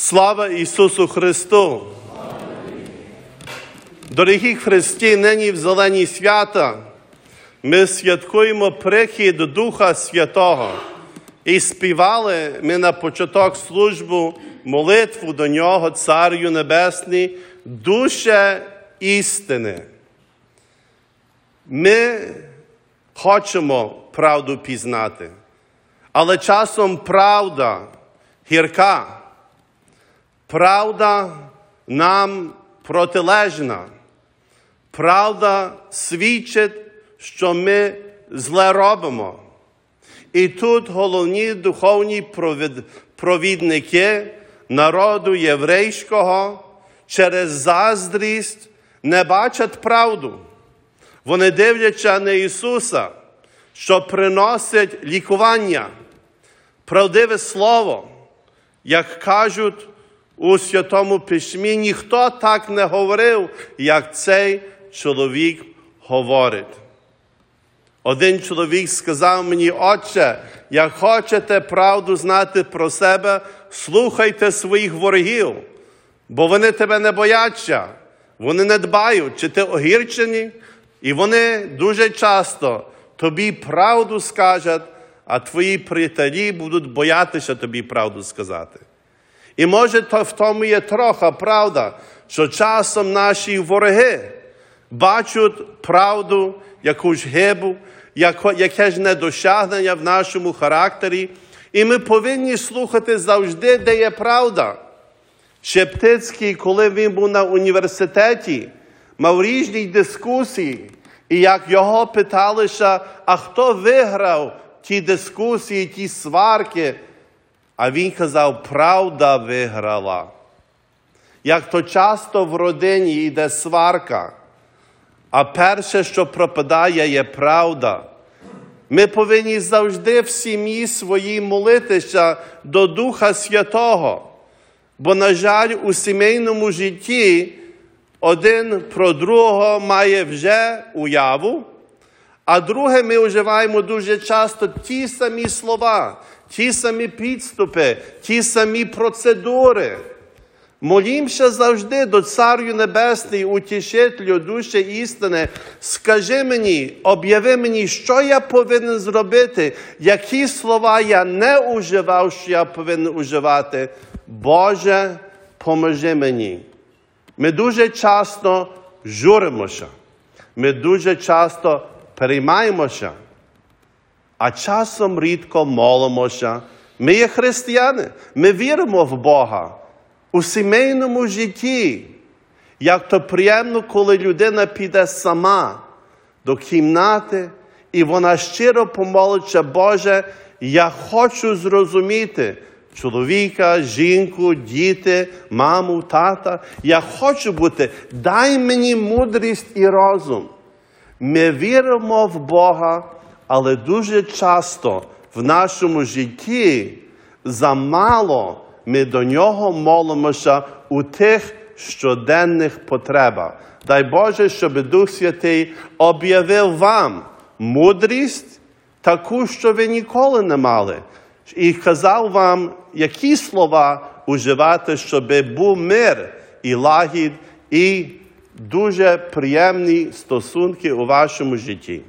Слава Ісусу Христу! Дорогі Христі, нині в зелені свята ми святкуємо прихід Духа Святого і співали ми на початок службу молитву до Нього, Царю Небесний, душе істини. Ми хочемо правду пізнати, але часом правда гірка, правда нам протилежна. Правда свідчить, що ми зле робимо. І тут головні духовні провідники народу єврейського через заздрість не бачать правду. Вони дивляться на Ісуса, що приносить лікування, правдиве Слово, як кажуть у Святому Письмі, ніхто так не говорив, як цей чоловік говорить. Один чоловік сказав мені, Отче, як хочете правду знати про себе, слухайте своїх ворогів, бо вони тебе не бояться, вони не дбають, чи ти огірчений, і вони дуже часто тобі правду скажуть, а твої приятелі будуть боятися тобі правду сказати. І може то в тому є трохи правда, що часом наші вороги бачать правду, якусь гибу, якесь недосягнення в нашому характері. І ми повинні слухати завжди, де є правда. Шептицький, коли він був на університеті, мав різні дискусії, і як його питалися, а хто виграв ті дискусії, ті сварки, а він казав, правда виграла. Як то часто в родині йде сварка, а перше, що пропадає, є правда. Ми повинні завжди в сім'ї своїй молитися до Духа Святого. Бо, на жаль, у сімейному житті один про другого має вже уяву, а друге ми вживаємо дуже часто ті самі слова, ті самі підступи, ті самі процедури. Молімся завжди до Царю Небесний, утішителю душі істини. Скажи мені, об'яви мені, що я повинен зробити, які слова я не уживав, що я повинен уживати. Боже, поможи мені. Ми дуже часто журимося, ми дуже часто переймаємося, а часом рідко молимося. Ми є християни, ми віримо в Бога у сімейному житті. Як то приємно, коли людина піде сама до кімнати, і вона щиро помолиться, Боже, я хочу зрозуміти чоловіка, жінку, діти, маму, тата. Я хочу бути, дай мені мудрість і розум. Ми віримо в Бога, але дуже часто в нашому житті замало ми до нього молимося у тих щоденних потребах. Дай Боже, щоб Дух Святий об'явив вам мудрість, таку, що ви ніколи не мали, і казав вам, які слова уживати, щоб був мир і лагід, і дуже приємні стосунки у вашому житті.